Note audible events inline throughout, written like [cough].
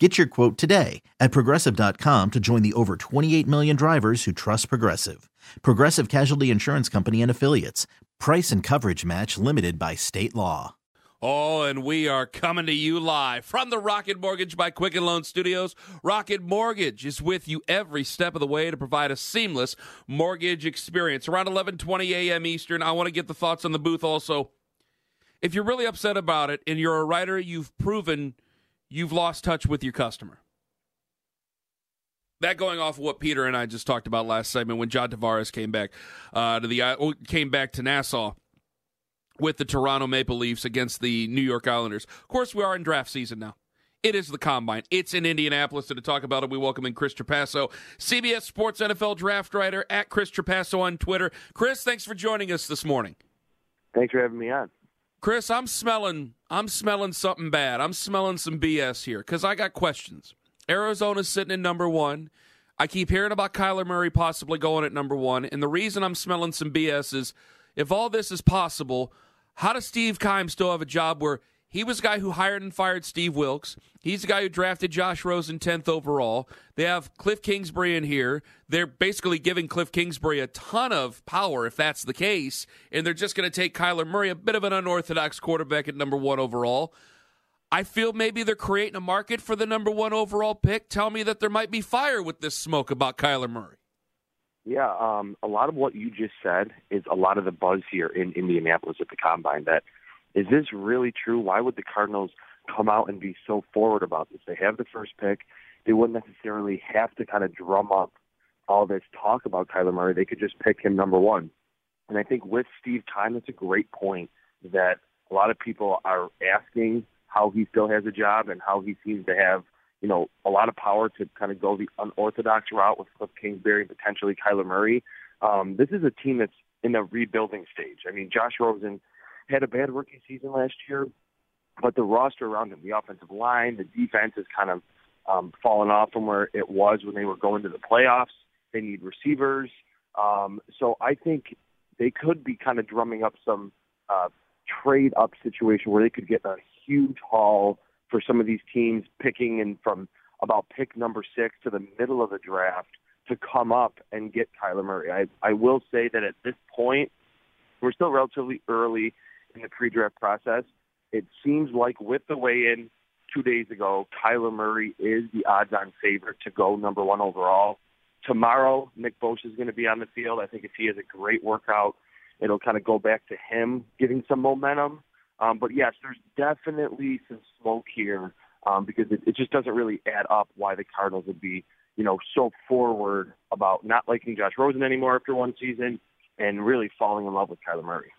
Get your quote today at progressive.com to join the over 28 million drivers who trust Progressive. Progressive Casualty Insurance Company and Affiliates. Price and coverage match limited by state law. Oh, and we are coming to you live from the Rocket Mortgage by Quicken Loan Studios. Rocket Mortgage is with you every step of the way to provide a seamless mortgage experience. Around 11:20 a.m. Eastern, I want to get the thoughts on the booth also. If you're really upset about it and you're a writer, you've proven you've lost touch with your customer. That going off of what Peter and I just talked about last segment when John Tavares came back uh, to the uh, came back to Nassau with the Toronto Maple Leafs against the New York Islanders. Of course, we are in draft season now. It is the combine. It's in Indianapolis. And to talk about it, we welcome in Chris Trapasso, CBS Sports NFL draft writer at Chris Trapasso on Twitter. Chris, thanks for joining us this morning. Thanks for having me on. Chris, I'm smelling I'm smelling something bad. I'm smelling some BS here because I got questions. Arizona's sitting in number one. I keep hearing about Kyler Murray possibly going at number one. And the reason I'm smelling some BS is if all this is possible, how does Steve Keim still have a job where he was the guy who hired and fired Steve Wilks? He's the guy who drafted Josh Rosen 10th overall. They have Cliff Kingsbury in here. They're basically giving Cliff Kingsbury a ton of power if that's the case. And they're just going to take Kyler Murray, a bit of an unorthodox quarterback at number one overall. I feel maybe they're creating a market for the number one overall pick. Tell me that there might be fire with this smoke about Kyler Murray. Yeah, um, a lot of what you just said is a lot of the buzz here in Indianapolis at the combine. That is this really true? Why would the Cardinals come out and be so forward about this? They have the first pick. They wouldn't necessarily have to kind of drum up all this talk about Kyler Murray. They could just pick him number one. And I think with Steve Keim, it's a great point that a lot of people are asking how he still has a job and how he seems to have, you know, a lot of power to kind of go the unorthodox route with Cliff Kingsbury, potentially Kyler Murray. Um, this is a team that's in a rebuilding stage. I mean, Josh Rosen had a bad rookie season last year, but the roster around him, the offensive line, the defense has kind of um, fallen off from where it was when they were going to the playoffs. They need receivers. Um, so I think they could be kind of drumming up some uh, trade up situation where they could get a huge haul for some of these teams picking in from about pick number six to the middle of the draft to come up and get Kyler Murray. I, I will say that at this point, we're still relatively early in the pre-draft process. It seems like with the weigh-in two days ago, Kyler Murray is the odds-on favorite to go number one overall. Tomorrow, Nick Bosa is going to be on the field. I think if he has a great workout, it'll kind of go back to him getting some momentum. Um, but yes, there's definitely some smoke here um, because it, it just doesn't really add up why the Cardinals would be, you know, so forward about not liking Josh Rosen anymore after one season and really falling in love with Kyler Murray.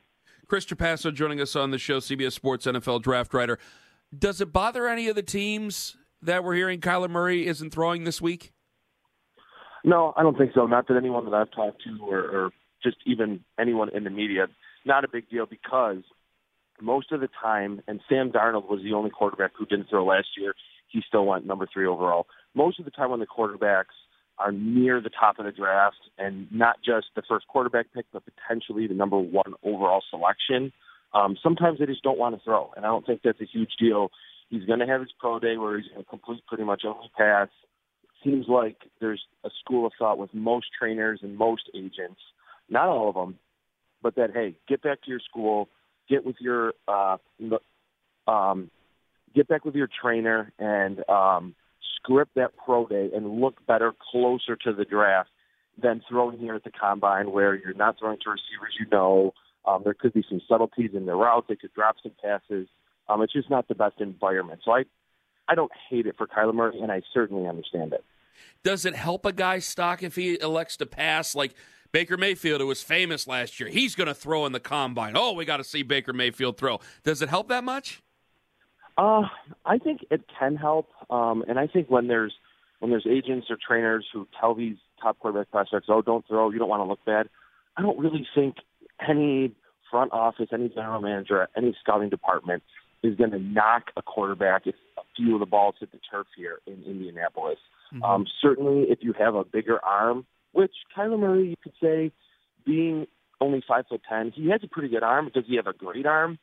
Chris Trapasso joining us on the show, CBS Sports NFL draft writer. Does it bother any of the teams that we're hearing Kyler Murray isn't throwing this week? No, I don't think so. Not that anyone that I've talked to or, or just even anyone in the media. Not a big deal because most of the time, and Sam Darnold was the only quarterback who didn't throw last year. He still went number three overall. Most of the time when the quarterbacks are near the top of the draft and not just the first quarterback pick, but potentially the number one overall selection, um, sometimes they just don't want to throw. And I don't think that's a huge deal. He's going to have his pro day where he's going to complete pretty much every pass. Seems like there's a school of thought with most trainers and most agents, not all of them, but that, hey, get back to your school, get with your uh, um, get back with your trainer and um, script that pro day and look better closer to the draft than throwing here at the combine where you're not throwing to receivers you know. Um, there could be some subtleties in their routes. They could drop some passes. Um, it's just not the best environment. So I, I don't hate it for Kyler Murray, and I certainly understand it. Does it help a guy's stock if he elects to pass? Like Baker Mayfield, who was famous last year, he's going to throw in the combine. Oh, we got to see Baker Mayfield throw. Does it help that much? Uh, I think it can help, um, and I think when there's when there's agents or trainers who tell these top quarterback prospects, "Oh, don't throw, you don't want to look bad," I don't really think any front office, any general manager, any scouting department is going to knock a quarterback if a few of the balls hit the turf here in Indianapolis. Mm-hmm. Um, certainly, if you have a bigger arm, which Kyler Murray, you could say, being only five foot ten, he has a pretty good arm. Does he have a great arm?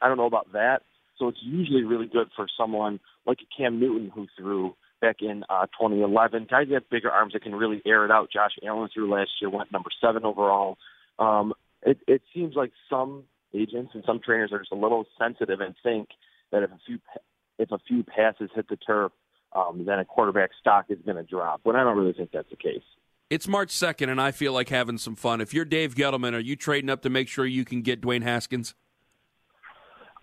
I don't know about that. So it's usually really good for someone like Cam Newton who threw back in uh, 2011. Guys that have bigger arms that can really air it out. Josh Allen threw last year, went number seven overall. Um, it, it seems like some agents and some trainers are just a little sensitive and think that if a few if a few passes hit the turf, um, then a quarterback stock is going to drop. But I don't really think that's the case. It's March 2nd, and I feel like having some fun. If you're Dave Gettleman, are you trading up to make sure you can get Dwayne Haskins?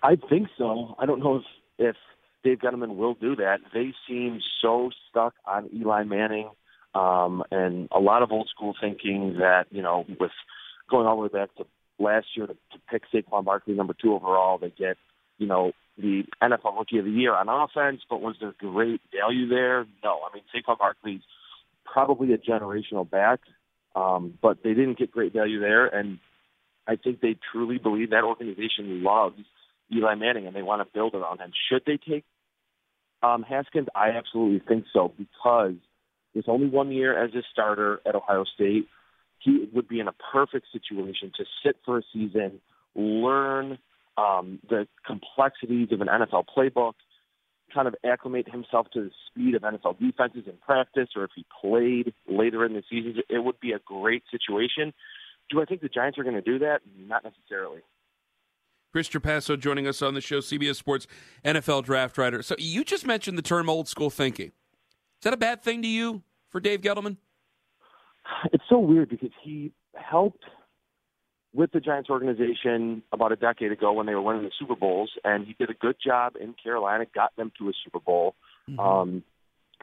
I think so. I don't know if, if Dave Gettleman will do that. They seem so stuck on Eli Manning um, and a lot of old school thinking that, you know, with going all the way back to last year to, to pick Saquon Barkley number two overall, they get, you know, the NFL Rookie of the Year on offense, but was there great value there? No. I mean, Saquon Barkley's probably a generational back, um, but they didn't get great value there, and I think they truly believe that organization loves Eli Manning and they want to build around him. Should they take um, Haskins? I absolutely think so because it's only one year as a starter at Ohio State he would be in a perfect situation to sit for a season, learn um, the complexities of an NFL playbook, kind of acclimate himself to the speed of NFL defenses in practice, or if he played later in the season, it would be a great situation. Do I think the Giants are going to do that? Not necessarily. Chris Trapasso joining us on the show, CBS Sports NFL draft writer. So you just mentioned the term old school thinking. Is that a bad thing to you for Dave Gettleman? it's so weird because he helped with the Giants organization about a decade ago when they were winning the Super Bowls, and he did a good job in Carolina, got them to a Super Bowl. Mm-hmm. Um,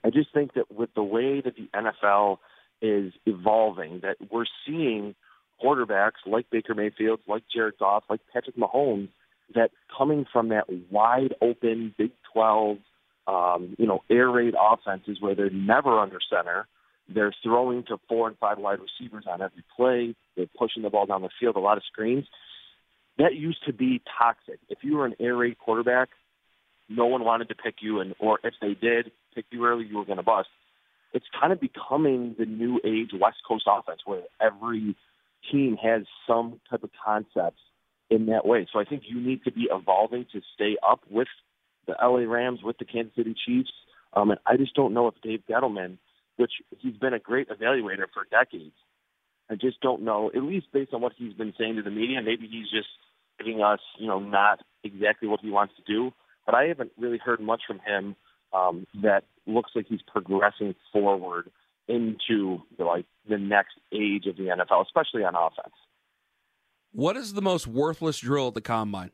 I just think that with the way that the NFL is evolving, that we're seeing quarterbacks like Baker Mayfield, like Jared Goff, like Patrick Mahomes, that coming from that wide open Big 12, um, you know, air raid offenses where they're never under center, they're throwing to four and five wide receivers on every play. They're pushing the ball down the field, a lot of screens. That used to be toxic. If you were an air raid quarterback, no one wanted to pick you, and or if they did pick you early, you were going to bust. It's kind of becoming the new age West Coast offense, where every team has some type of concepts in that way. So I think you need to be evolving to stay up with the LA Rams, with the Kansas City Chiefs. Um, and I just don't know if Dave Gettleman which he's been a great evaluator for decades. I just don't know, at least based on what he's been saying to the media, maybe he's just giving us, you know, not exactly what he wants to do. But I haven't really heard much from him um, that looks like he's progressing forward into the, like the next age of the NFL, especially on offense. What is the most worthless drill at the combine?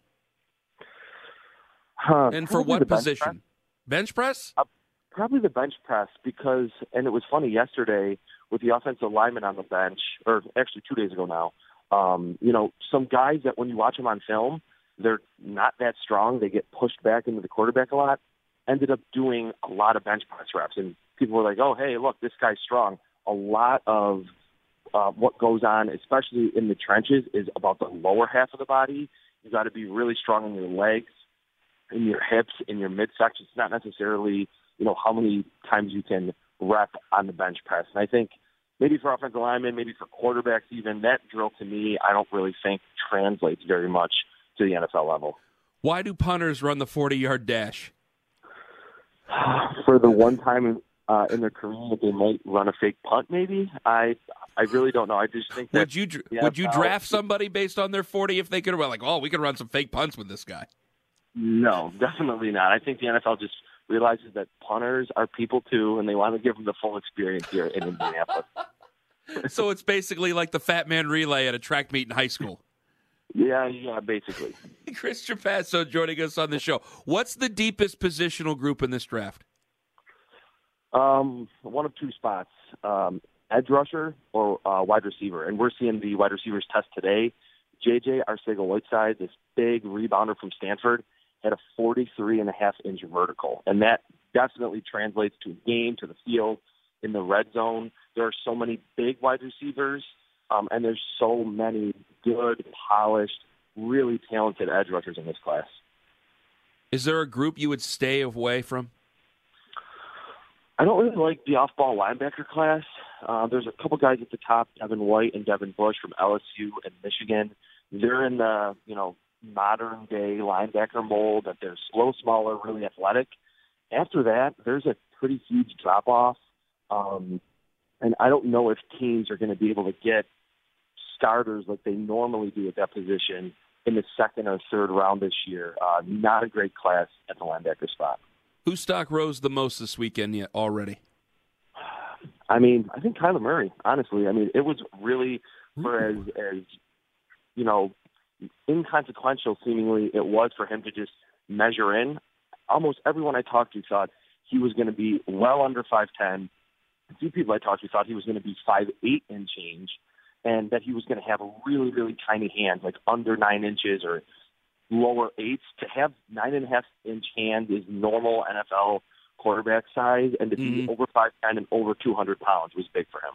Uh, and for what position? Bench press? Uh, probably the bench press because, and it was funny yesterday with the offensive lineman on the bench, or actually two days ago now. Um, you know, some guys that when you watch them on film, they're not that strong. They get pushed back into the quarterback a lot. Ended up doing a lot of bench press reps, and people were like, "Oh, hey, look, this guy's strong." A lot of uh, what goes on, especially in the trenches, is about the lower half of the body. You got to be really strong in your legs, in your hips, in your midsection. It's not necessarily you know, how many times you can rep on the bench press. And I think maybe for offensive linemen, maybe for quarterbacks even, that drill to me, I don't really think translates very much to the NFL level. Why do punters run the 40 yard dash? [sighs] For the one time uh, in their career that they might run a fake punt, maybe I I really don't know. I just think would you would you draft somebody based on their 40 if they could run like oh we could run some fake punts with this guy? No, definitely not. I think the NFL just realizes that punters are people too, and they want to give them the full experience here in Indianapolis. [laughs] [laughs] so it's basically like the fat man relay at a track meet in high school. Yeah, yeah, basically. [laughs] Chris Trapasso joining us on the show. What's the deepest positional group in this draft? Um, one of two spots: um, edge rusher or uh, wide receiver. And we're seeing the wide receivers test today. JJ Arcega-Whiteside, this big rebounder from Stanford, had a 43 and a half inch vertical. And that definitely translates to a game, to the field, in the red zone. There are so many big wide receivers Um, and there's so many good, polished, really talented edge rushers in this class. Is there a group you would stay away from? I don't really like the off-ball linebacker class. Uh, there's a couple guys at the top, Devin White and Devin Bush from LSU and Michigan. They're in the you know modern day linebacker mold that they're slow, smaller, really athletic. After that, there's a pretty huge drop off, um, and I don't know if teams are going to be able to get starters like they normally do at that position in the second or third round this year. Uh, not a great class at the linebacker spot. Whose stock rose the most this weekend yet already? I mean, I think Kyler Murray. Honestly, I mean, it was really for as as you know inconsequential seemingly it was for him to just measure in. Almost everyone I talked to thought he was going to be well under five ten. A few people I talked to thought he was going to be five eight and change, and that he was going to have a really really tiny hands, like under nine inches or lower eights. To have nine and a half inch hands is normal NFL quarterback size, and to be Mhm. over five ten and over two hundred pounds was big for him.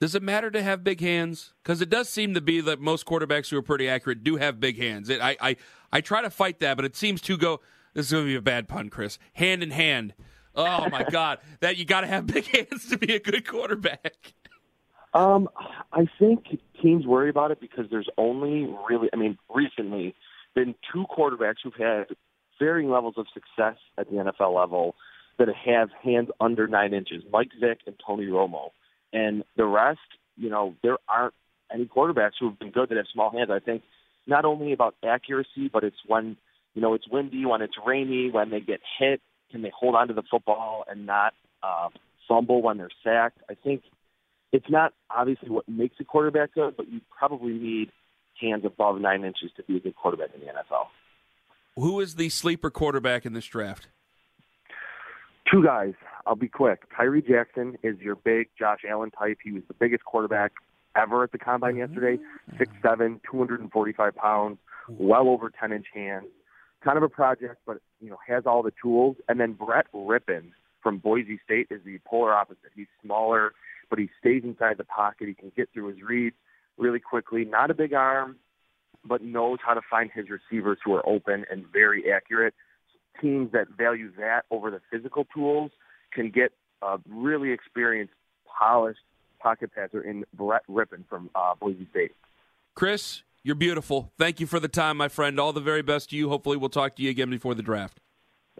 Does it matter to have big hands? Because it does seem to be that most quarterbacks who are pretty accurate do have big hands. It, I, I, I try to fight that, but it seems to go. This is going to be a bad pun, Chris. Hand in hand. Oh my [laughs] God! That you got to have big [laughs] hands to be a good quarterback. Um, I think teams worry about it because there's only really, I mean, recently been two quarterbacks who've had varying levels of success at the NFL level that have hands under nine inches, Mike Vick and Tony Romo. And the rest, you know, there aren't any quarterbacks who have been good that have small hands. I think not only about accuracy, but it's when, you know, it's windy, when it's rainy, when they get hit, can they hold on to the football and not uh, fumble when they're sacked? I think it's not obviously what makes a quarterback good, but you probably need hands above nine inches to be a good quarterback in the NFL. Who is the sleeper quarterback in this draft? Two guys. I'll be quick. Tyree Jackson is your big Josh Allen type. He was the biggest quarterback ever at the combine yesterday. Mm-hmm. Six seven, two hundred and forty five pounds, well over ten inch hands. Kind of a project, but you know has all the tools. And then Brett Rypien from Boise State is the polar opposite. He's smaller, but he stays inside the pocket. He can get through his reads really quickly. Not a big arm, but knows how to find his receivers who are open and very accurate. Teams that value that over the physical tools can get a really experienced, polished pocket passer in Brett Rypien from uh, Boise State. Chris, you're beautiful. Thank you for the time, my friend. All the very best to you. Hopefully, we'll talk to you again before the draft.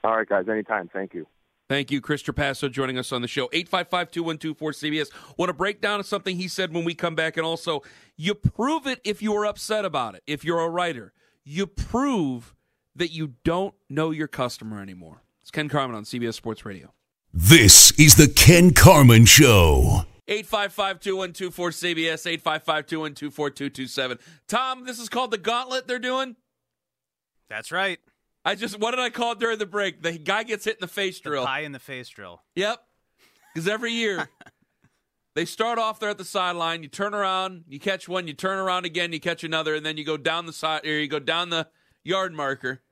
All right, guys, anytime. Thank you. Thank you, Chris Trapasso, joining us on the show. 855 212 cbs Want to break down something he said when we come back. And also, you prove it if you are upset about it. If you're a writer, you prove that you don't know your customer anymore. It's Ken Carman on CBS Sports Radio. This is the Ken Carman Show. 855 212 cbs 855 212 4227. Tom, this is called the gauntlet they're doing. That's right. I just, what did I call it during the break? The guy gets hit in the face The drill. pie in the face drill. Yep. Because every year [laughs] they start off there at the sideline. You turn around, you catch one, you turn around again, you catch another, and then you go down the side, or you go down the yard marker.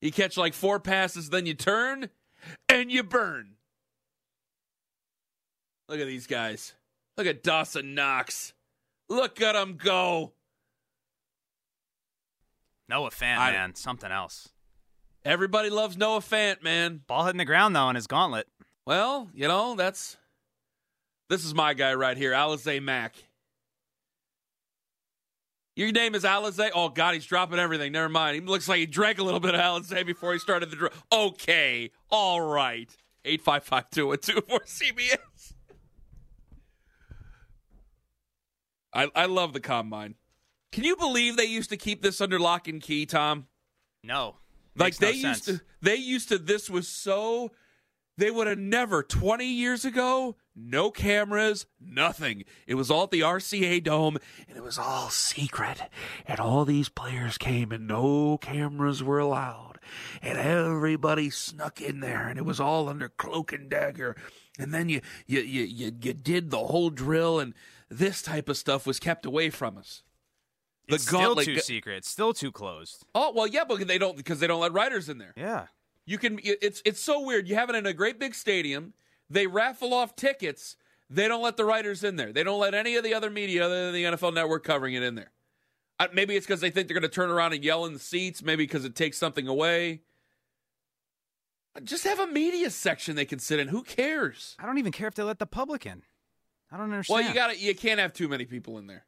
You catch like four passes, then you turn and you burn. Look at these guys. Look at Dawson Knox. Look at him go. Noah Fant, I- man, something else. Everybody loves Noah Fant, man. Ball hitting the ground though on his gauntlet. Well, you know, that's this is my guy right here, Alize Mack. Your name is Alize? Oh God, he's dropping everything. Never mind. He looks like he drank a little bit of Alize before he started the draw. Okay, all right. Eight five five two one two four CBS. I I love the combine. Can you believe they used to keep this under lock and key, Tom? No. Like Makes no they used sense. to they used to this was so they would have never 20 years ago no cameras nothing it was all at the RCA dome and it was all secret and all these players came and no cameras were allowed and everybody snuck in there and it was all under cloak and dagger and then you you you you, you did the whole drill and this type of stuff was kept away from us the it's still too secret. It's still too closed. Oh well, yeah, but they don't because they don't let writers in there. Yeah. You can. It's it's so weird. You have it in a great big stadium. They raffle off tickets. They don't let the writers in there. They don't let any of the other media other than the NFL Network covering it in there. Uh, maybe it's because they think they're going to turn around and yell in the seats. Maybe because it takes something away. Just have a media section they can sit in. Who cares? I don't even care if they let the public in. I don't understand. Well, you got to You can't have too many people in there.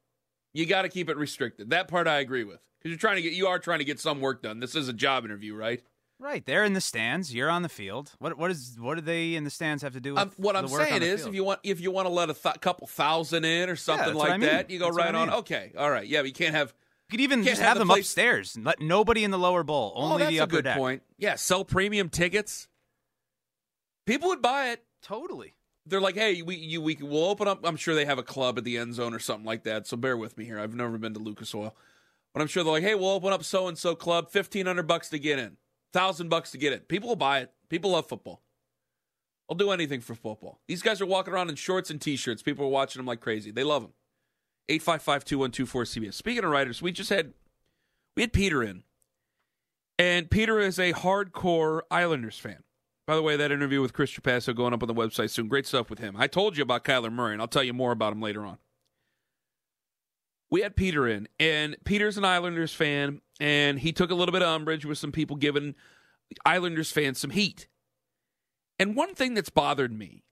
You got to keep it restricted. That part I agree with because you're trying to get. You are trying to get some work done. This is a job interview, right? Right, they're in the stands. You're on the field. What what is what do they in the stands have to do with Um, what the I'm saying is, field? if you want, if you want to let a th- couple thousand in or something that's like I mean. that, you go That's right I on. Okay, all right, yeah, but you can't have. you could even just have have the them place- upstairs let nobody in the lower bowl, oh, only that's the a upper good deck. point. Yeah, sell premium tickets. People would buy it. Totally. They're like, hey, we you we will open up. I'm sure they have a club at the end zone or something like that. So bear with me here. I've never been to Lucas Oil, but I'm sure they're like, hey, we'll open up so and so club, fifteen hundred bucks to get in, thousand bucks to get in. People will buy it. People love football. I'll do anything for football. These guys are walking around in shorts and t-shirts. People are watching them like crazy. They love them. 855-2124-CBS. Speaking of writers, we just had we had Peter in. And Peter is a hardcore Islanders fan. By the way, that interview with Chris Trapasso going up on the website soon. Great stuff with him. I told you about Kyler Murray, and I'll tell you more about him later on. We had Peter in, and Peter's an Islanders fan, and he took a little bit of umbrage with some people giving Islanders fans some heat. And one thing that's bothered me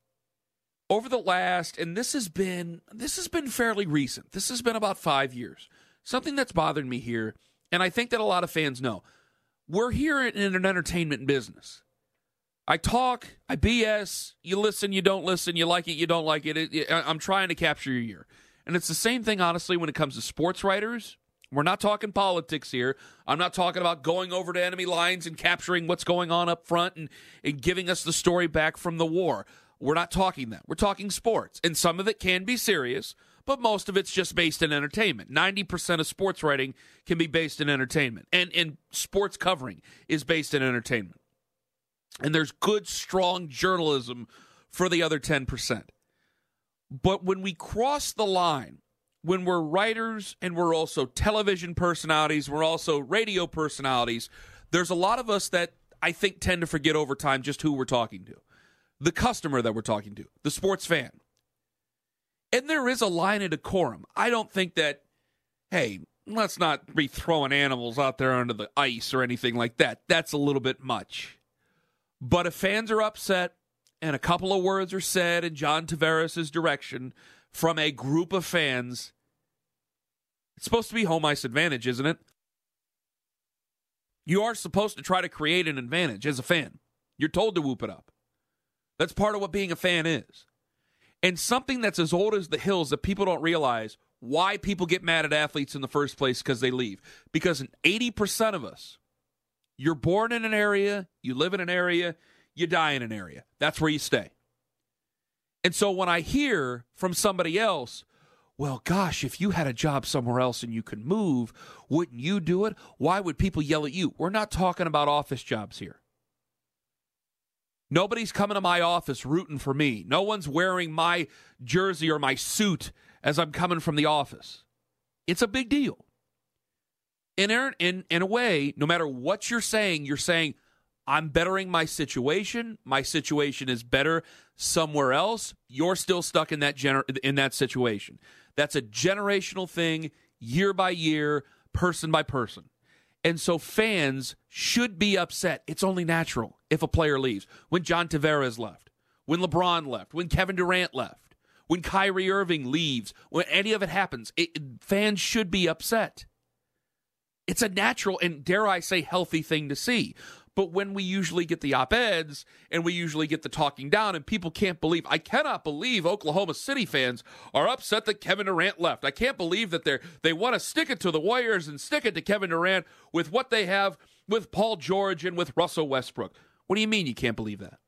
over the last, and this has been this has been fairly recent. This has been about five years. Something that's bothered me here, and I think that a lot of fans know. We're here in an entertainment business. I talk, I BS, you listen, you don't listen, you like it, you don't like it. it, it I'm trying to capture your ear. And it's the same thing, honestly, when it comes to sports writers. We're not talking politics here. I'm not talking about going over to enemy lines and capturing what's going on up front and, and giving us the story back from the war. We're not talking that. We're talking sports. And some of it can be serious, but most of it's just based in entertainment. 90% of sports writing can be based in entertainment. And, and sports covering is based in entertainment. And there's good, strong journalism for the other 10%. But when we cross the line, when we're writers and we're also television personalities, we're also radio personalities, there's a lot of us that I think tend to forget over time just who we're talking to. The customer that we're talking to, the sports fan. And there is a line of decorum. I don't think that, hey, let's not be throwing animals out there under the ice or anything like that. That's a little bit much. But if fans are upset and a couple of words are said in John Tavares' direction from a group of fans, it's supposed to be home ice advantage, isn't it? You are supposed to try to create an advantage as a fan. You're told to whoop it up. That's part of what being a fan is. And something that's as old as the hills that people don't realize why people get mad at athletes in the first place because they leave. Because 80% of us, you're born in an area, you live in an area, you die in an area. That's where you stay. And so when I hear from somebody else, well, gosh, if you had a job somewhere else and you could move, wouldn't you do it? Why would people yell at you? We're not talking about office jobs here. Nobody's coming to my office rooting for me. No one's wearing my jersey or my suit as I'm coming from the office. It's a big deal. In, in, in a way, no matter what you're saying, you're saying, I'm bettering my situation. My situation is better somewhere else. You're still stuck in that gener- in that situation. That's a generational thing, year by year, person by person. And so fans should be upset. It's only natural if a player leaves. When John Tavares left, when LeBron left, when Kevin Durant left, when Kyrie Irving leaves, when any of it happens, it, fans should be upset. It's a natural and, dare I say, healthy thing to see. But when we usually get the op eds and we usually get the talking down, and people can't believe, I cannot believe Oklahoma City fans are upset that Kevin Durant left. I can't believe that they're they want to stick it to the Warriors and stick it to Kevin Durant with what they have with Paul George and with Russell Westbrook. What do you mean you can't believe that?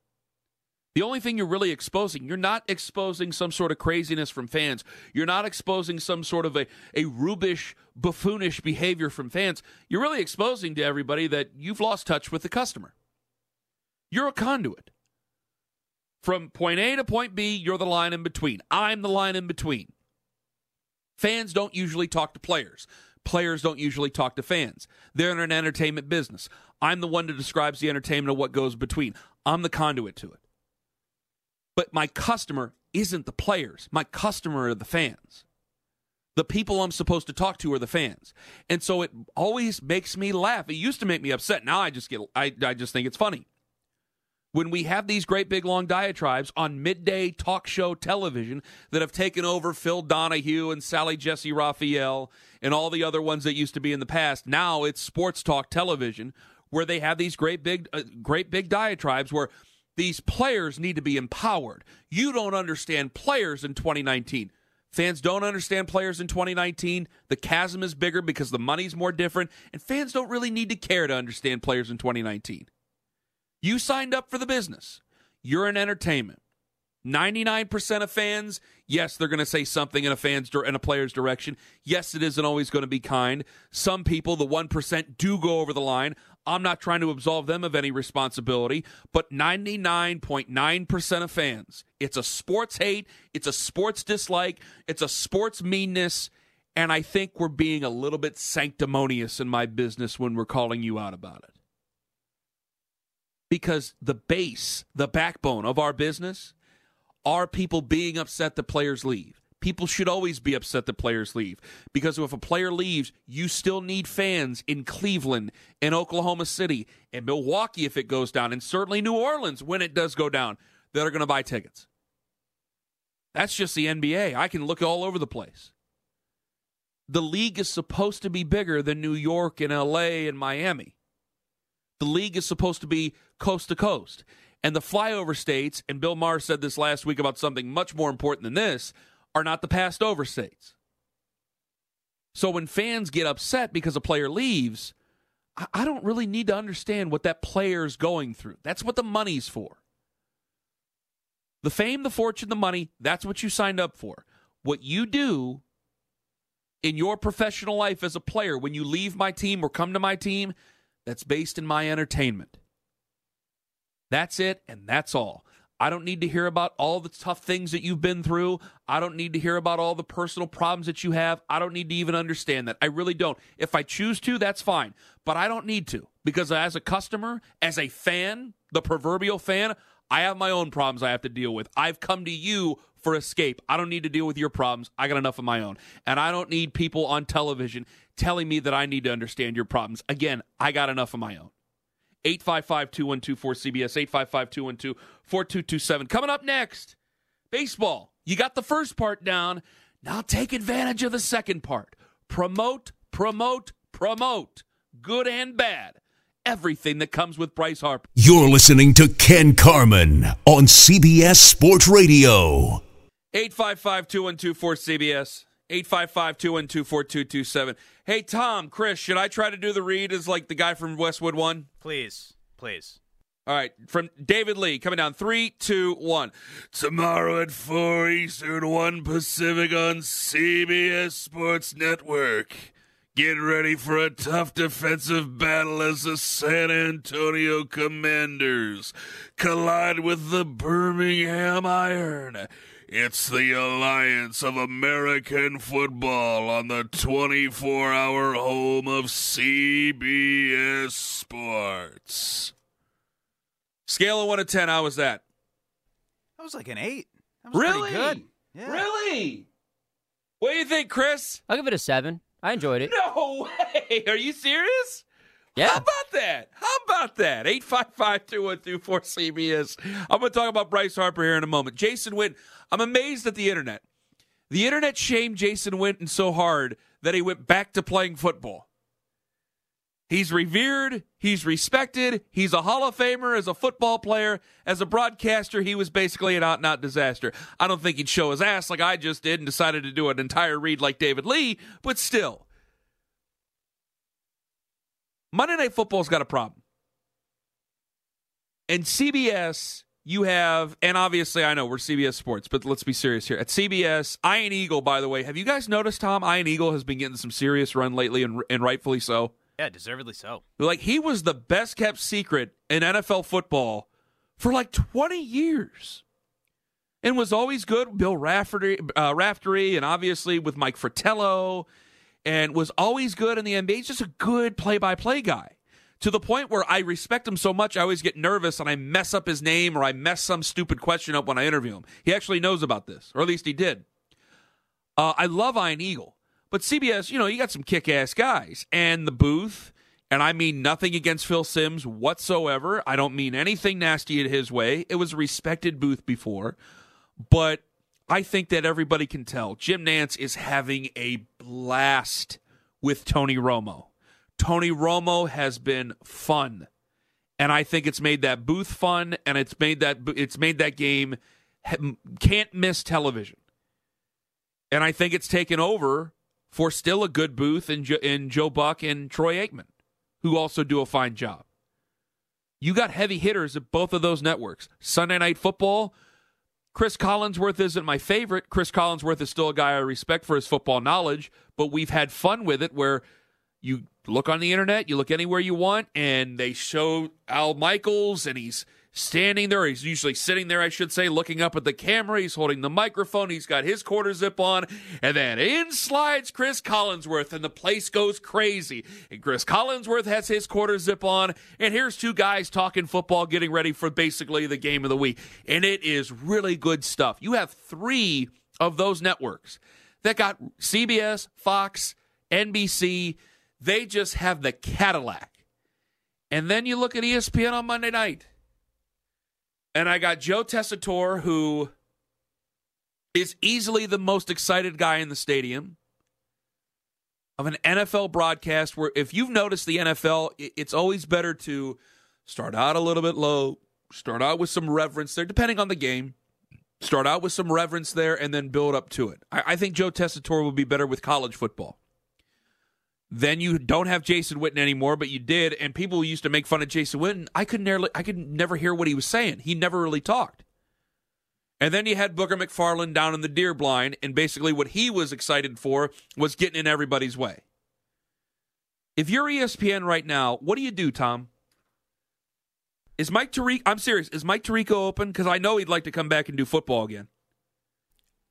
The only thing you're really exposing, you're not exposing some sort of craziness from fans. You're not exposing some sort of a, a rubish, buffoonish behavior from fans. You're really exposing to everybody that you've lost touch with the customer. You're a conduit. From point A to point B, you're the line in between. I'm the line in between. Fans don't usually talk to players. Players don't usually talk to fans. They're in an entertainment business. I'm the one that describes the entertainment of what goes between. I'm the conduit to it but my customer isn't the players. My customer are the fans. The people I'm supposed to talk to are the fans. And so it always makes me laugh. It used to make me upset. Now I just get I, I just think it's funny. When we have these great big long diatribes on midday talk show television that have taken over Phil Donahue and Sally Jessy Raphael and all the other ones that used to be in the past, now it's sports talk television where they have these great big uh, great big diatribes where these players need to be empowered. You don't understand players in 2019. Fans don't understand players in 2019. The chasm is bigger because the money's more different, and fans don't really need to care to understand players in 2019. You signed up for the business. You're in entertainment. 99% of fans, yes, they're going to say something in a fan's in a player's direction. Yes, it isn't always going to be kind. Some people, the 1%, do go over the line. I'm not trying to absolve them of any responsibility, but 99.9% of fans, it's a sports hate, it's a sports dislike, it's a sports meanness, and I think we're being a little bit sanctimonious in my business when we're calling you out about it. Because the base, the backbone of our business are people being upset that players leave. People should always be upset that players leave because if a player leaves, you still need fans in Cleveland, and Oklahoma City, and Milwaukee if it goes down, and certainly New Orleans when it does go down that are going to buy tickets. That's just the NBA. I can look all over the place. The league is supposed to be bigger than New York and LA and Miami. The league is supposed to be coast to coast. And the flyover states, and Bill Maher said this last week about something much more important than this, are not the passed over states. So when fans get upset because a player leaves, I don't really need to understand what that player's going through. That's what the money's for. The fame, the fortune, the money, that's what you signed up for. What you do in your professional life as a player when you leave my team or come to my team, that's based in my entertainment. That's it, and that's all. I don't need to hear about all the tough things that you've been through. I don't need to hear about all the personal problems that you have. I don't need to even understand that. I really don't. If I choose to, that's fine. But I don't need to because as a customer, as a fan, the proverbial fan, I have my own problems I have to deal with. I've come to you for escape. I don't need to deal with your problems. I got enough of my own. And I don't need people on television telling me that I need to understand your problems. Again, I got enough of my own. 855 212 4CBS, 855 212 4227. Coming up next, baseball. You got the first part down. Now take advantage of the second part. Promote, promote, promote. Good and bad. Everything that comes with Bryce Harper. You're listening to Ken Carman on CBS Sports Radio. 855 212 4CBS. 855 212 4227. Hey, Tom, Chris, should I try to do the read as like the guy from Westwood One? Please, please. All right, from David Lee, coming down three, two, one. Tomorrow at 4 Eastern, 1 Pacific on CBS Sports Network. Get ready for a tough defensive battle as the San Antonio Commanders collide with the Birmingham Iron. It's the Alliance of American Football on the 24 hour home of CBS Sports. Scale of 1 to 10, how was that? That was like an eight. That was Really? good. Yeah. Really? What do you think, Chris? I'll give it a seven. I enjoyed it. No [laughs] way. Are you serious? How about that? How about that? 855 212 4CBS. I'm going to talk about Bryce Harper here in a moment. Jason Witten, I'm amazed at the internet. The internet shamed Jason Witten so hard that he went back to playing football. He's revered, he's respected, he's a Hall of Famer as a football player. As a broadcaster, he was basically an out and out disaster. I don't think he'd show his ass like I just did and decided to do an entire read like David Lee, but still. Monday Night Football's got a problem. And CBS, you have, and obviously I know we're CBS Sports, but let's be serious here. At CBS, Iron Eagle, by the way, have you guys noticed, Tom? Iron Eagle has been getting some serious run lately, and, and rightfully so. Yeah, deservedly so. Like, he was the best kept secret in NFL football for like 20 years. And was always good. Bill Rafferty, uh, Raftery and obviously with Mike Fratello, and was always good in the NBA. He's just a good play by play guy. to the point where I respect him so much, I always get nervous and I mess up his name or I mess some stupid question up when I interview him. He actually knows about this, or at least he did. Uh, I love Ian Eagle, but CBS, you know, you got some kick ass guys. And the booth, and I mean nothing against Phil Simms whatsoever. I don't mean anything nasty in his way. It was a respected booth before, but I think that everybody can tell Jim Nantz is having a blast with Tony Romo. Tony Romo has been fun. And I think it's made that booth fun and it's made that it's made that game can't miss television. And I think it's taken over for still a good booth in, jo- in Joe Buck and Troy Aikman, who also do a fine job. You got heavy hitters at both of those networks. Sunday Night Football, Cris Collinsworth isn't my favorite. Cris Collinsworth is still a guy I respect for his football knowledge, but we've had fun with it where you look on the internet, you look anywhere you want, and they show Al Michaels, and he's standing there. He's usually sitting there, I should say, looking up at the camera. He's holding the microphone. He's got his quarter zip on. And then in slides Cris Collinsworth, and the place goes crazy. And Cris Collinsworth has his quarter zip on. And here's two guys talking football, getting ready for basically the game of the week. And it is really good stuff. You have three of those networks that got CBS, Fox, NBC, they just have the Cadillac. And then you look at ESPN on Monday night. And I got Joe Tessitore, who is easily the most excited guy in the stadium of an NFL broadcast where if you've noticed the NFL, it's always better to start out a little bit low, start out with some reverence there, depending on the game. Start out with some reverence there and then build up to it. I, I think Joe Tessitore will be better with college football. Then you don't have Jason Witten anymore, but you did, and people used to make fun of Jason Witten. I could never, I could never hear what he was saying. He never really talked. And then you had Booger McFarland down in the deer blind, and basically what he was excited for was getting in everybody's way. If you're ESPN right now, what do you do, Tom? Is Mike Tirico? I'm serious. Is Mike Tirico open? Because I know he'd like to come back and do football again.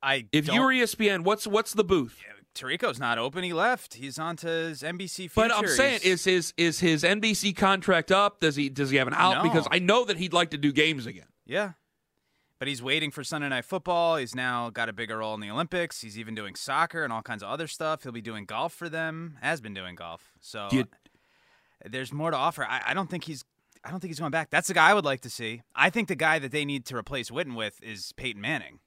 I if you're ESPN, what's what's the booth? Yeah, Tirico's not open. He left. He's on to his NBC future. But I'm saying, is his is his NBC contract up? Does he does he have an out? No. Because I know that he'd like to do games again. yeah. But he's waiting for Sunday Night Football. He's now got a bigger role in the Olympics. He's even doing soccer and all kinds of other stuff. He'll be doing golf for them. Has been doing golf. So you- there's more to offer. I, I don't think he's. I don't think he's going back. That's the guy I would like to see. I think the guy that they need to replace Witten with is Peyton Manning,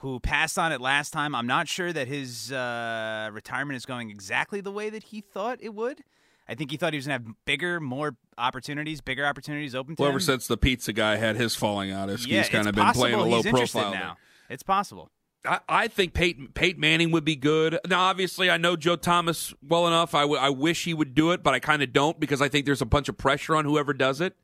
who passed on it last time. I'm not sure that his uh, retirement is going exactly the way that he thought it would. I think he thought he was going to have bigger, more opportunities, bigger opportunities open to Well, him. ever since the pizza guy had his falling out, it's, yeah, he's kind of been playing a low he's profile. now. It's possible. I, I think Peyton, Peyton Manning would be good. Now, obviously, I know Joe Thomas well enough. I, w- I wish he would do it, but I kind of don't because I think there's a bunch of pressure on whoever does it.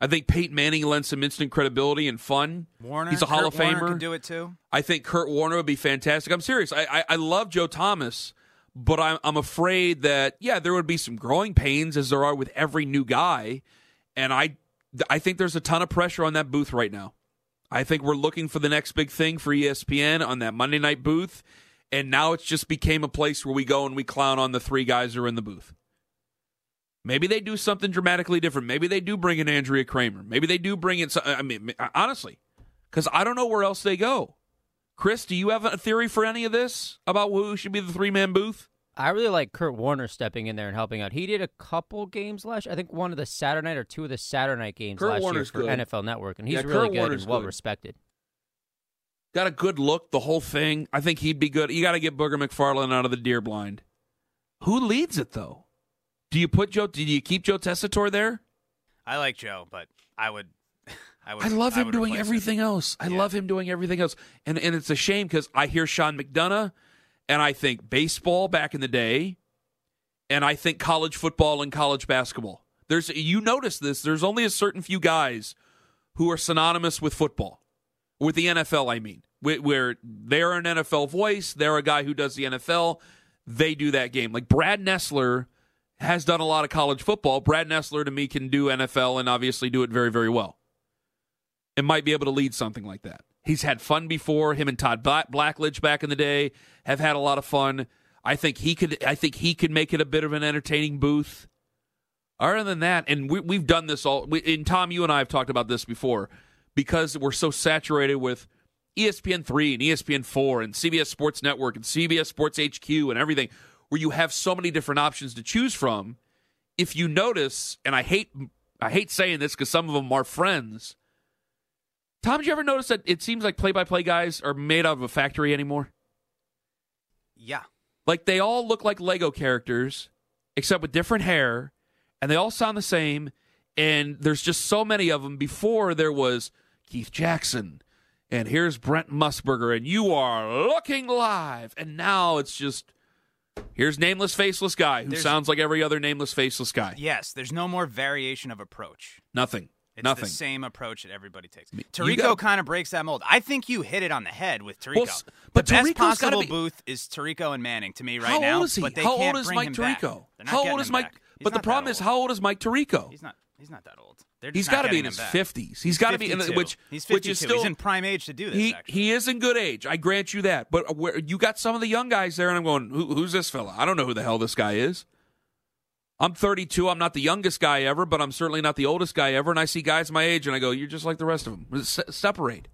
I think Peyton Manning lends some instant credibility and fun. Warner, he's a Hall Kurt of Warner Famer. Can do it too. I think Kurt Warner would be fantastic. I'm serious. I, I, I love Joe Thomas, but I'm, I'm afraid that, yeah, there would be some growing pains as there are with every new guy. And I, I think there's a ton of pressure on that booth right now. I think we're looking for the next big thing for ESPN on that Monday night booth. And now it's just became a place where we go and we clown on the three guys who are in the booth. Maybe they do something dramatically different. Maybe they do bring in Andrea Kremer. Maybe they do bring in. some- I mean, honestly, because I don't know where else they go. Chris, do you have a theory for any of this about who should be the three man booth? I really like Kurt Warner stepping in there and helping out. He did a couple games last. I think one of the Saturday night or two of the Saturday night games Kurt last Warner's year for good. NFL Network, and he's Yeah, really Kurt good Warner's and well good. respected. Got a good look, the whole thing. I think he'd be good. You got to get Booger McFarland out of the deer blind. Who leads it though? Do you put Joe? Do you keep Joe Tessitore there? I like Joe, but I would. [laughs] I would. I love him doing replace him. everything else. I Yeah. love him doing everything else. And and it's a shame because I hear Sean McDonough, and I think baseball back in the day, and I think college football and college basketball. There's you notice this. There's only a certain few guys who are synonymous with football, with the NFL. I mean, where, where they're an NFL voice. They're a guy who does the NFL. They do that game. Like Brad Nessler has done a lot of college football. Brad Nessler to me can do NFL and obviously do it very very well and might be able to lead something like that. He's had fun before. Him and Todd Blackledge back in the day have had a lot of fun. I think he could. I think he could make it a bit of an entertaining booth. Other than that, and we, we've done this all. We, and Tom, you and I have talked about this before because we're so saturated with ESPN three and ESPN four and CBS Sports Network and CBS Sports HQ and everything, where you have so many different options to choose from. If you notice, and I hate I hate saying this because some of them are friends. Tom, did you ever notice that it seems like play by play guys are made out of a factory anymore? Yeah. Like they all look like Lego characters, except with different hair, and they all sound the same. And there's just so many of them. Before there was Keith Jackson, and here's Brent Musburger, and you are looking live. And now it's just here's nameless, faceless guy who There's- sounds like every other nameless, faceless guy. Yes, there's no more variation of approach. Nothing. It's Nothing. the same approach that everybody takes. Tirico kind of breaks that mold. I think you hit it on the head with Tirico. Well, but the best possible be- booth is Tirico and Manning to me right how now. old is he? But they how can't old is bring Mike him back. Tirico? They're not How old is Mike? back. He's But the problem is, how old is Mike Tirico? He's not. He's not that old. He's got to be in his fifties. He's got to be in the, which he's which 52. is still he's in prime age to do this. he actually. he is in good age. I grant you that. But where, you got some of the young guys there, and I'm going, Who, who's this fella? I don't know who the hell this guy is. I'm 32. I'm not the youngest guy ever, but I'm certainly not the oldest guy ever. And I see guys my age, and I go, "You're just like the rest of them. Se- separate,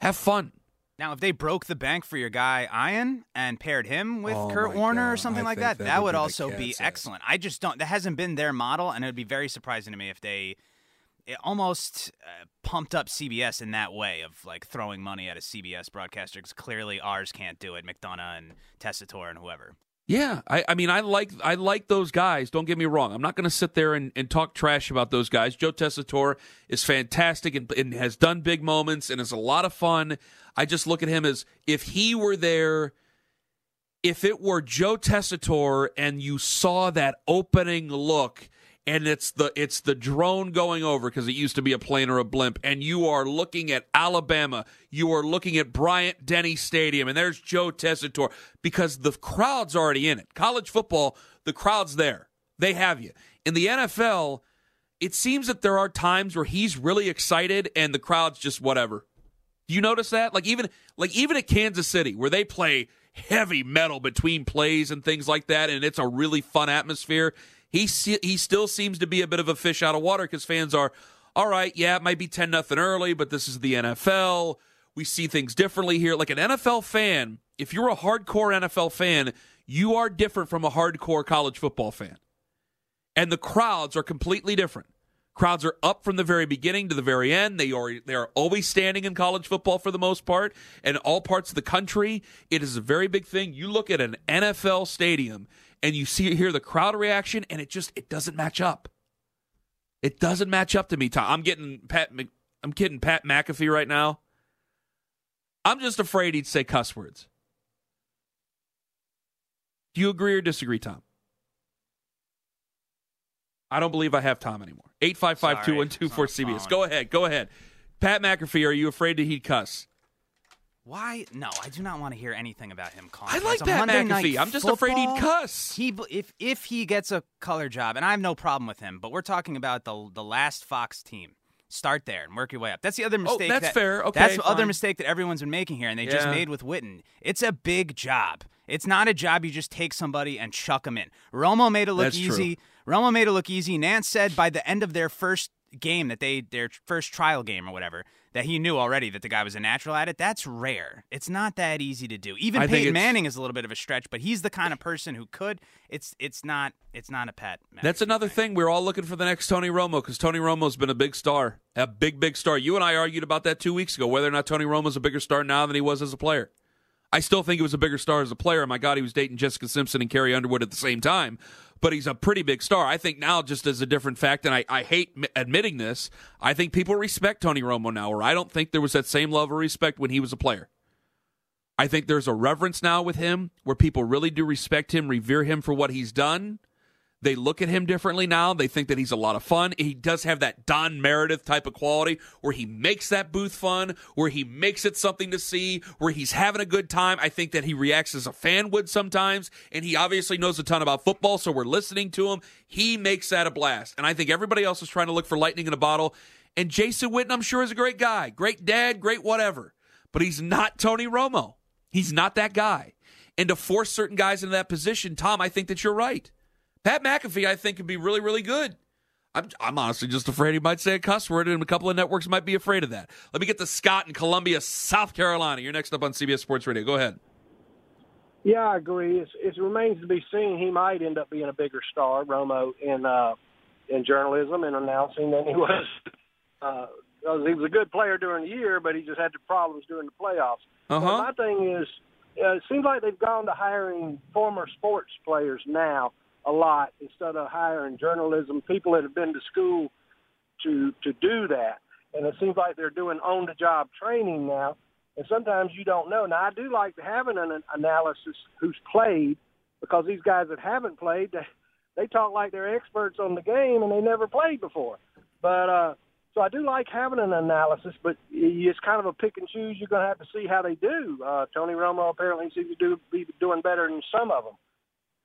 have fun." Now, if they broke the bank for your guy Ian and paired him with Oh Kurt Warner or something I like that, that that would be also be excellent. I just don't. That hasn't been their model, and it would be very surprising to me if they it almost uh, pumped up CBS in that way of like throwing money at a CBS broadcaster because clearly ours can't do it. McDonough and Tessitore and whoever. Yeah, I, I mean, I like I like those guys. Don't get me wrong. I'm not going to sit there and, and talk trash about those guys. Joe Tessitore is fantastic and, and has done big moments and is a lot of fun. I just look at him as if he were there. If it were Joe Tessitore and you saw that opening look and it's the it's the drone going over because it used to be a plane or a blimp and you are looking at Alabama. You are looking at Bryant Denny Stadium and there's Joe Tessitore because the crowd's already in it. College football the crowd's there. They have you. In the NFL it seems that there are times where he's really excited and the crowd's just whatever. Do you notice that? Like even like even at Kansas City where they play heavy metal between plays and things like that and it's a really fun atmosphere he he still seems to be a bit of a fish out of water because fans are, all right, yeah, it might be ten nothing early, but this is the NFL. We see things differently here. Like an NFL fan, if you're a hardcore NFL fan, you are different from a hardcore college football fan, and the crowds are completely different. Crowds are up from the very beginning to the very end. They are they are always standing in college football for the most part, and all parts of the country. It is a very big thing. You look at an NFL stadium and you see hear the crowd reaction, and it just it doesn't match up. It doesn't match up to me, Tom. I'm getting Pat. I'm kidding Pat McAfee right now. I'm just afraid he'd say cuss words. Do you agree or disagree, Tom? I don't believe I have Tom anymore. 855 2124 Sorry, CBS. Go ahead. Go ahead. Pat McAfee, are you afraid that he'd cuss? Why? No, I do not want to hear anything about him calling. I like Pat Monday Night McAfee. I'm just afraid he'd cuss. He if if he gets a color job, and I have no problem with him, but we're talking about the the last Fox team. Start there and work your way up. That's the other oh, mistake. Oh, that's that- fair. Okay, that's the other mistake that everyone's been making here, and they just made with Witten. It's a big job. It's not a job you just take somebody and chuck them in. Romo made it look That's true. easy. Romo made it look easy. Nantz said by the end of their first game that they their first trial game or whatever that he knew already that the guy was a natural at it. That's rare. It's not that easy to do. Even I Peyton Manning is a little bit of a stretch, but he's the kind of person who could. It's it's not it's not a pet. That's another thing. We're all looking for the next Tony Romo because Tony Romo's been a big star, a big, big star. You and I argued about that two weeks ago, whether or not Tony Romo's a bigger star now than he was as a player. I still think he was a bigger star as a player. My God, he was dating Jessica Simpson and Carrie Underwood at the same time. But he's a pretty big star. I think now, just as a different fact, and I, I hate m- admitting this, I think people respect Tony Romo now, where I don't think there was that same level of respect when he was a player. I think there's a reverence now with him where people really do respect him, revere him for what he's done. They look at him differently now. They think that he's a lot of fun. He does have that Don Meredith type of quality where he makes that booth fun, where he makes it something to see, where he's having a good time. I think that he reacts as a fan would sometimes, and he obviously knows a ton about football, so we're listening to him. He makes that a blast. And I think everybody else is trying to look for lightning in a bottle. And Jason Witten, I'm sure, is a great guy, great dad, great whatever. But he's not Tony Romo. He's not that guy. And to force certain guys into that position, Tom, I think that you're right. Pat McAfee, I think, could be really, really good. I'm, I'm honestly just afraid he might say a cuss word, and a couple of networks might be afraid of that. Let me get to Scott in Columbia, South Carolina. You're next up on CBS Sports Radio. Go ahead. Yeah, I agree. It's, it remains to be seen. He might end up being a bigger star, Romo, in uh, in journalism and announcing than he [laughs] was. Uh, he was a good player during the year, but he just had the problems during the playoffs. Uh-huh. my thing is, uh, it seems like they've gone to hiring former sports players now a lot instead of hiring journalism people that have been to school to to do that. And it seems like they're doing on the job training now. And sometimes you don't know. Now I do like having an analysis who's played because these guys that haven't played they, talk like they're experts on the game and they never played before. But uh so I do like having an analysis, but it's kind of a pick and choose. You're going to have to see how they do. Uh, Tony Romo apparently seems to do, be doing better than some of them.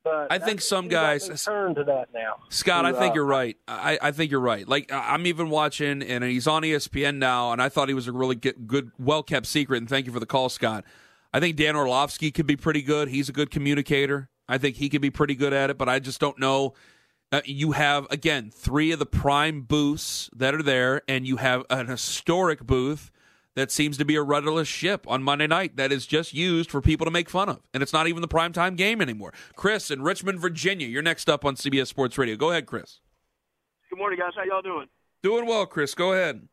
But I think some guys turn to that now. Scott, to, I think uh, you're right. I, I think you're right. Like I'm even watching, and he's on ESPN now, and I thought he was a really good, good well kept secret. And thank you for the call, Scott. I think Dan Orlovsky could be pretty good. He's a good communicator. I think he could be pretty good at it, but I just don't know. Uh, you have again three of the prime booths that are there, and you have an historic booth that seems to be a rudderless ship on Monday night that is just used for people to make fun of. And it's not even the primetime game anymore. Chris in Richmond, Virginia, you're next up on CBS Sports Radio. Go ahead, Chris. Good morning, guys. How y'all doing? Doing well, Chris. Go ahead.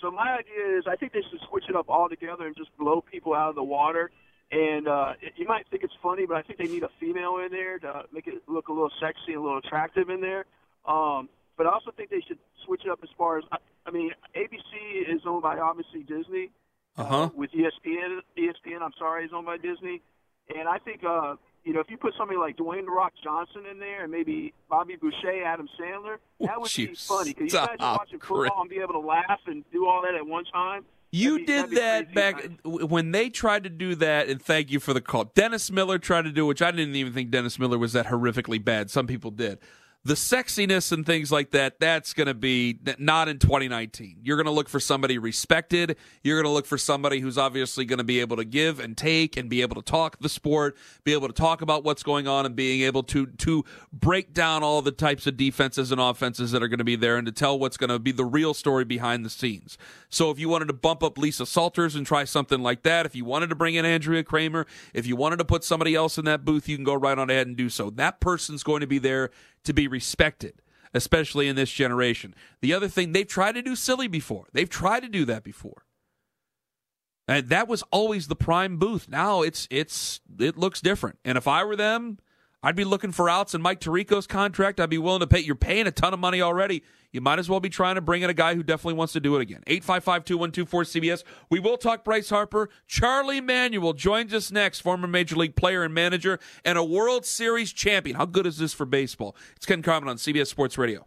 So my idea is I think they should switch it up altogether and just blow people out of the water. And uh, you might think it's funny, but I think they need a female in there to make it look a little sexy and a little attractive in there. Um, but I also think they should switch it up as far as I mean, ABC is owned by obviously Disney. Uh-huh. With E ESPN, ESPN, I'm sorry, is owned by Disney, and I think uh, you know if you put somebody like Dwayne the Rock Johnson in there and maybe Bobby Boucher, Adam Sandler, that would you be funny because you guys are watching football and be able to laugh and do all that at one time. You be- did that back when they tried to do that, and thank you for the call. Dennis Miller tried to do, which I didn't even think Dennis Miller was that horrifically bad. Some people did. The sexiness and things like that, that's going to be not in 2019. You're going to look for somebody respected. You're going to look for somebody who's obviously going to be able to give and take and be able to talk the sport, be able to talk about what's going on and being able to to break down all the types of defenses and offenses that are going to be there and to tell what's going to be the real story behind the scenes. So if you wanted to bump up Lisa Salters and try something like that, if you wanted to bring in Andrea Kremer, if you wanted to put somebody else in that booth, you can go right on ahead and do so. That person's going to be there to be respected, especially in this generation. The other thing, they've tried to do silly before. They've tried to do that before. And that was always the prime booth. Now it's it's it looks different. And if I were them, I'd be looking for outs in Mike Tirico's contract. I'd be willing to pay. You're paying a ton of money already. You might as well be trying to bring in a guy who definitely wants to do it again. 855-2124-CBS. We will talk Bryce Harper. Charlie Manuel joins us next, former Major League player and manager and a World Series champion. How good is this for baseball? It's Ken Carman on CBS Sports Radio.